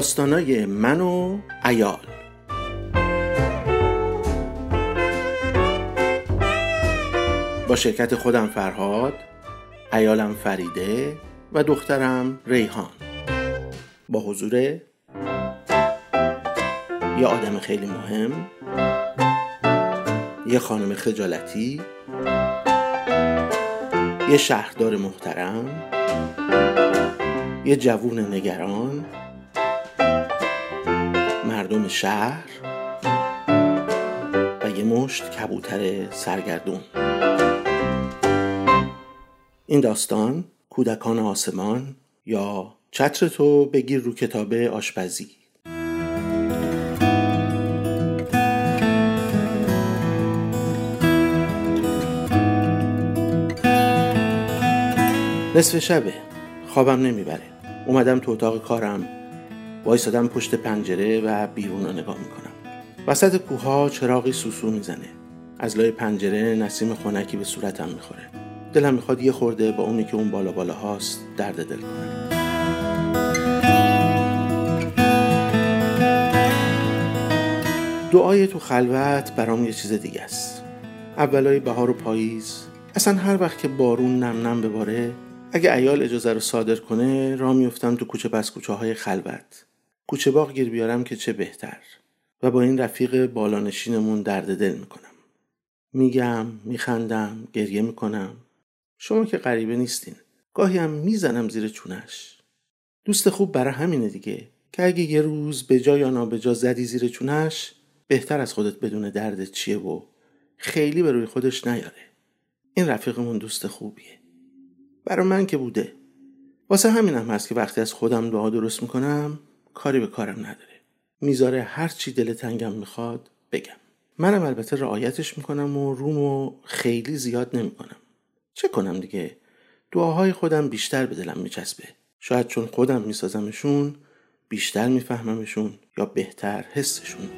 داستانای من و ایال با شرکت خودم فرهاد ایالم فریده و دخترم ریحان. با حضور یه آدم خیلی مهم یه خانم خجالتی یه شهردار محترم یه جوون نگران مردم شهر و یه مشت کبوتر سرگردون. این داستان کودکان آسمان یا چتر تو بگیر رو کتاب آشپزی. نصف شبه. خوابم نمی‌بره. اومدم تو اتاق کارم. وایسادم پشت پنجره و بیرون رو نگاه می‌کنم. وسط کوها چراغی سوسو می‌زنه. از لای پنجره نسیم خنکی به صورتم می‌خوره. دلم می‌خواد یه خورده با اونی که اون بالا بالا هاست درد دل کنم. دعای تو خلوت برام یه چیز دیگه است. اولای بهار و پاییز. اصلا هر وقت که بارون نم نم بباره اگه ایال اجازه رو صادر کنه را میفتم تو کوچه پس کوچه های خلوت. کوچه باغ گیر بیارم که چه بهتر. و با این رفیق بالانشینمون درد دل می‌کنم. میگم میخندم گریه می‌کنم. شما که غریبه نیستین. گاهی هم می‌زنم زیر چونش. دوست خوب برای همینه دیگه که اگه یه روز به جا یا نابجا زدی زیر چونش بهتر از خودت بدون درد چیه و خیلی به روی خودش نیاره. این رفیقمون دوست خوبیه. برای من که بوده. واسه همینم هست که وقتی از خودم دعا درست می‌کنم کاری به کارم نداره. می‌ذاره هر چی دل تنگم می‌خواد بگم. منم البته رعایتش می‌کنم و رومو خیلی زیاد نمی‌کنم. چه کنم دیگه؟ دعاهای خودم بیشتر به دلم میچسبه. شاید چون خودم میسازمشون بیشتر میفهممشون یا بهتر حسشون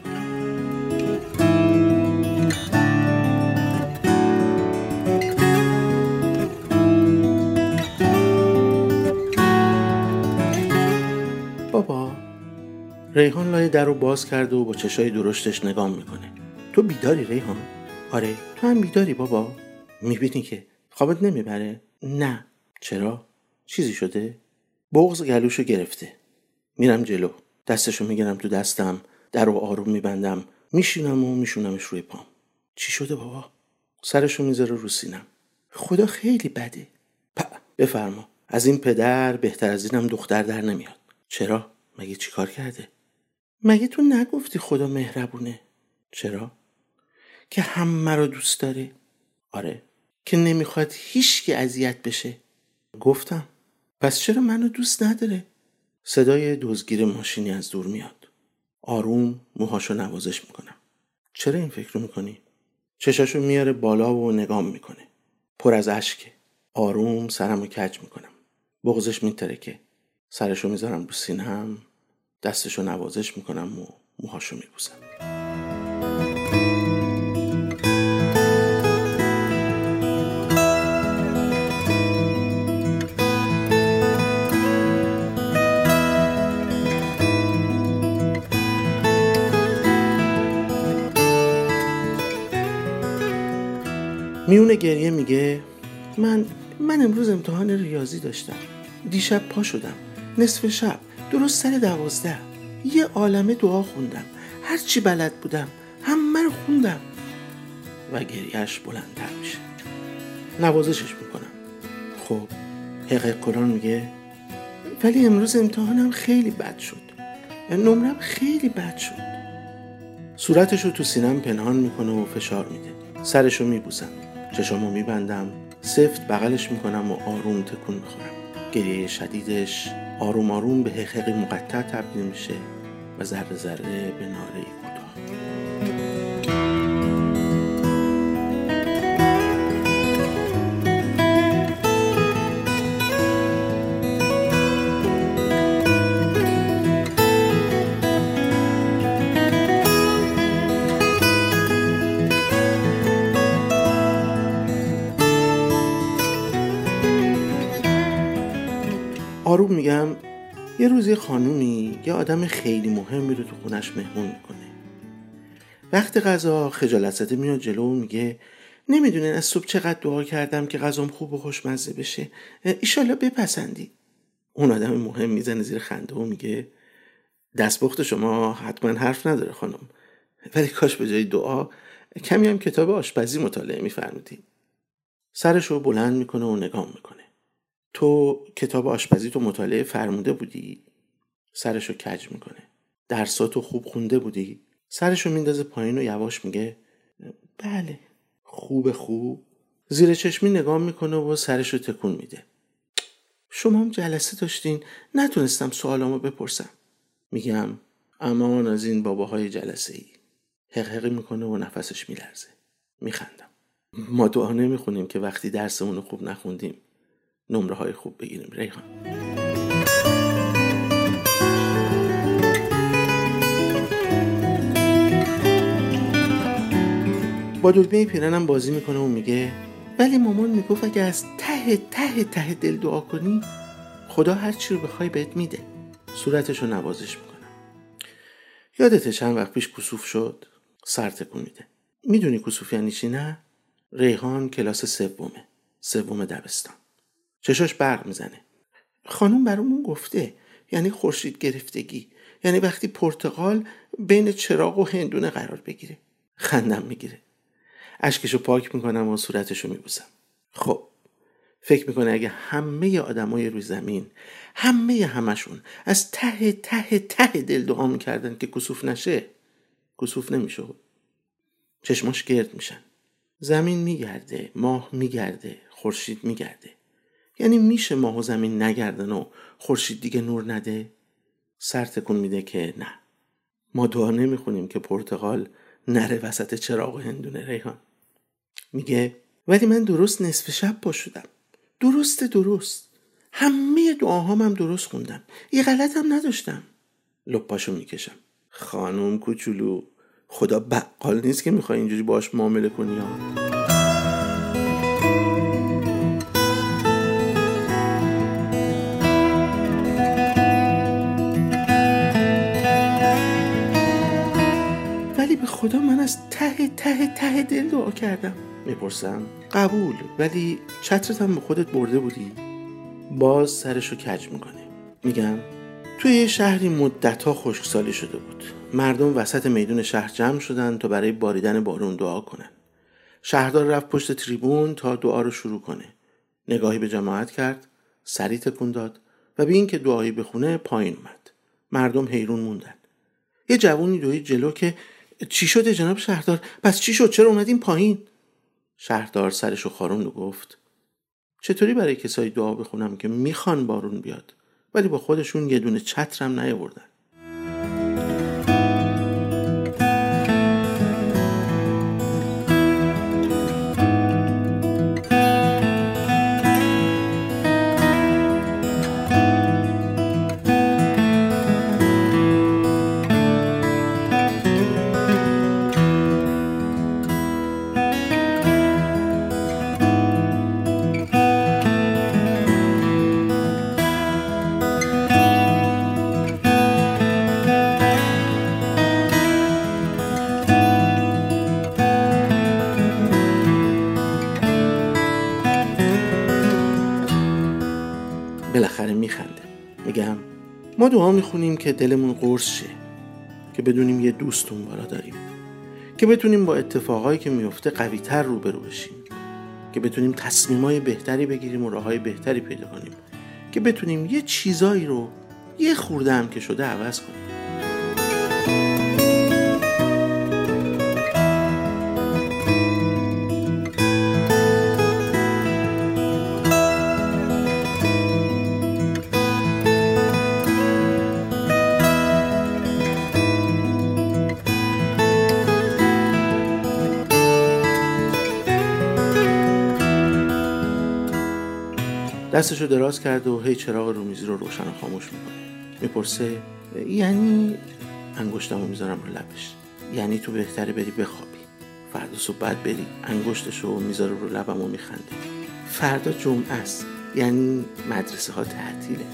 ریحان لای در رو باز کرده و با چشای درشتش نگام می‌کنه. تو بیداری ریحان؟ آره تو هم بیداری بابا. می‌بینی که خوابت نمی‌بره؟ نه. چرا؟ چیزی شده؟ بغز گلوشو گرفته. میرم جلو. دستشو می‌گیرم تو دستم. در رو آروم میبندم. میشینم و میشونمش روی پام. چی شده بابا؟ سرشو می‌ذاره رو سینم. خدا خیلی بده. پ بفرما. از این پدر بهتر از اینم دختر در نمیاد. چرا؟ مگه چیکار کرده؟ مگه تو نگفتی خدا مهربونه؟ چرا؟ که همه رو دوست داره آره. که نمی‌خواد هیچ که اذیت بشه؟ گفتم. پس چرا منو دوست نداره؟ صدای دزگیر ماشینی از دور میاد. آروم موهاشو نوازش می‌کنم. چرا این فکر می‌کنی؟ چشاشو میاره بالا و نگام می‌کنه. پر از اشکه. آروم سرمو کج می‌کنم. بغزش میترکه. سرشو می‌ذارم رو سینم دستشو نوازش می‌کنم و موهاشو میبوسم. میونه گریه میگه من من امروز امتحان ریاضی داشتم. دیشب پا شدم. نصف شب. درست سر دوازده. یه عالمه دعا خوندم. هرچی بلد بودم همه رو خوندم. و گریهش بلندتر میشه. نوازشش می‌کنم. خب حقیق قرآن میگه ولی امروز امتحانم خیلی بد شد. نمرم خیلی بد شد. صورتش رو تو سینم پنهان می‌کنه و فشار میده. سرش رو میبوسم. چشامو میبندم. سفت بغلش می‌کنم و آروم تکون می‌خورم. گریه شدیدش آروم آروم به حقیقی مقطع تبدیل میشه و ذره ذره به ناله کوتاه آروم میگم یه روزی خانومی یه آدم خیلی مهمی رو تو خونش مهمون می‌کنه. وقت غذا خجالت زده میاد جلو و میگه نمی‌دونین از صبح چقدر دعا کردم که غذام خوب و خوشمزه بشه. ایشالا بپسندی اون آدم مهم می‌زنه زیر خنده و میگه دستپخت شما حتما حرف نداره خانم. ولی کاش به جای دعا کمی هم کتاب آشپزی مطالعه میفرمودی. سرش رو بلند می‌کنه و نگاه می‌کنه. تو کتاب آشپزی تو مطالعه فرموده بودی؟ سرش رو کج می‌کنه. درساتو خوب خونده بودی؟ سرش رو میندازه پایین و یواش میگه بله خوب خوب. زیر چشمی نگاه می‌کنه و سرش رو تکون میده. شما هم جلسه داشتین نتونستم سوالامو بپرسم. میگم امان از این باباهای جلسه ای حقحقی می‌کنه و نفسش میلرزه. میخندم. ما دعا نمی‌خونیم که وقتی درسمون رو خوب نخوندیم. نمره های خوب بگیریم. ریحان با دکمه پیرنم بازی می‌کنه و میگه ولی مامان می‌گفت اگه از ته ته ته دل دعا کنی خدا هر چی رو بخوای بهت میده. صورتش رو نوازش می‌کنم یادته چند وقت پیش کسوف شد؟ سر تکون میده. می‌دونی کسوف یعنی چی نه؟ ریحان کلاس سومه. سوم دبستان. چشاش برق می‌زنه. خانم برامون گفته یعنی خورشید گرفتگی. یعنی وقتی پرتقال بین چراغ و هندونه قرار بگیره. خندم می‌گیره. اشکشو پاک می‌کنم و صورتشو میبوسم. خب فکر می‌کنه اگه همه آدمای روی زمین همه همشون از ته ته ته دل دعا می‌کردن که کسوف نشه کسوف نمیشه. چشماش گرد میشن. زمین میگرده ماه میگرده خورشید میگرده. یعنی میشه ماه و زمین نگردن و خورشید دیگه نور نده؟ سر تکون میده که نه. ما دعا نمی‌خونیم که پرتغال نره وسط چراغ هندونه ریحان. میگه ولی من درست نصف شب پا شدم درست درست. همه دعاهام هم درست خوندم. یه غلط هم نداشتم. لپاشو می‌کشم. خانم کوچولو خدا بقال نیست که می‌خوای اینجوری باش معامله کنی ها به خدا من از ته ته ته دل دعا کردم. می‌پرسم. قبول ولی چترتم به خودت برده بودی؟ باز سرشو کج می‌کنه. میگم توی یه شهری مدتها خشکسالی شده بود. مردم وسط میدون شهر جمع شدن تا برای باریدن بارون دعا کنن. شهردار رفت پشت تریبون تا دعا رو شروع کنه. نگاهی به جماعت کرد سری تکون داد و به اینکه دعایی بخونه پایین اومد. مردم حیرون موندن. یه جوونی دوی جلو که چی شده جناب شهردار؟ پس چی شد؟ چرا اومدیم پایین؟ شهردار سرشو خاروند و گفت چطوری برای کسایی دعا بخونم که می‌خوان بارون بیاد؟ ولی با خودشون یه دونه چترم نیاوردن. بالاخره میخنده میگم ما دعا می‌خونیم که دلمون قرص شه که بدونیم یه دوستون بالا داریم که بتونیم با اتفاقایی که میفته قویتر روبرو بشیم که بتونیم تصمیمای بهتری بگیریم و راههای بهتری پیدا کنیم که بتونیم یه چیزایی رو یه خورده هم که شده عوض کنیم. دستشو دراز کرد و هی چراغ رومیزی رو روشن و خاموش می‌کنه. می‌پرسه یعنی انگشتمو می‌ذارم رو لبش؟ یعنی تو بهتره بری بخوابی. فردا صبح بعد بری انگشتشو می‌ذاره رو لبم و میخنده. فردا جمعه است یعنی مدرسه ها تعطیله.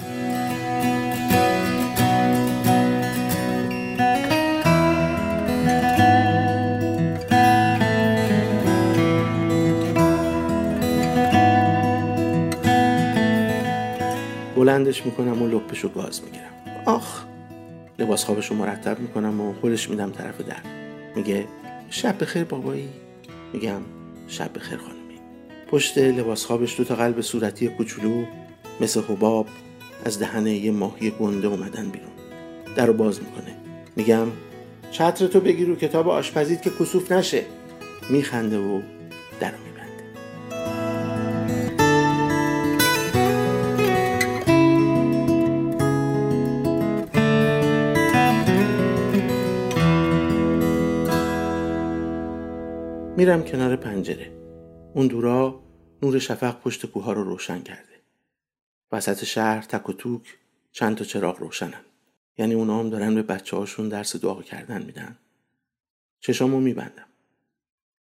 بندش می‌کنم و لپش و گاز می‌گیرم. آخ. لباس خوابش رو مرتب می‌کنم و خودش میدم طرف در. میگه شب بخیر بابایی. میگم شب بخیر خانمی. پشت لباس خوابش دو تا قلب صورتی کوچولو مثل حباب از دهنه یه ماهی گنده اومدن بیرون. در رو باز می‌کنه. میگم چتر تو بگیر رو کتاب آشپزیت که کسوف نشه. میخنده و در میرم کنار پنجره. اون دورا نور شفق پشت کوها رو روشن کرده. وسط شهر تک و توک چند تا چراغ روشنن. یعنی اونا هم دارن به بچه هاشون درس دعا کردن میدن. چشامو میبندم.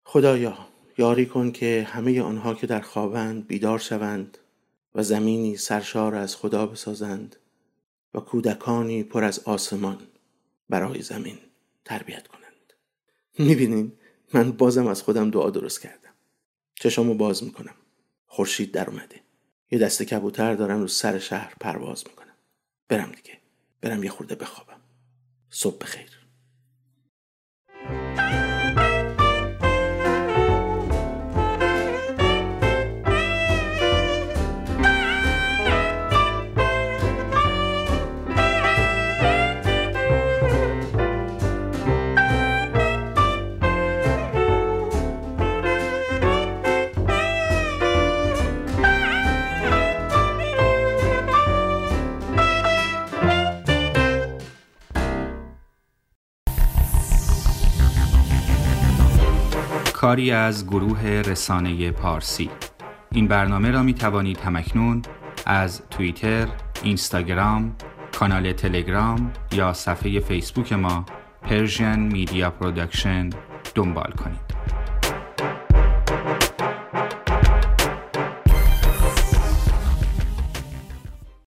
خدایا یاری کن که همه آنها که در خوابند بیدار شوند و زمینی سرشار از خدا بسازند و کودکانی پر از آسمان برای زمین تربیت کنند. می‌بینین؟ من بازم از خودم دعا درست کردم. چشامو باز می‌کنم. خورشید در اومده. یه دسته کبوتر دارن رو سر شهر پرواز می‌کنم. برم دیگه. برم یه خورده بخوابم. صبح بخیر. کاری از گروه رسانه پارسی این برنامه را می توانید هم‌اکنون از توییتر، اینستاگرام، کانال تلگرام یا صفحه فیسبوک ما Persian Media Production دنبال کنید.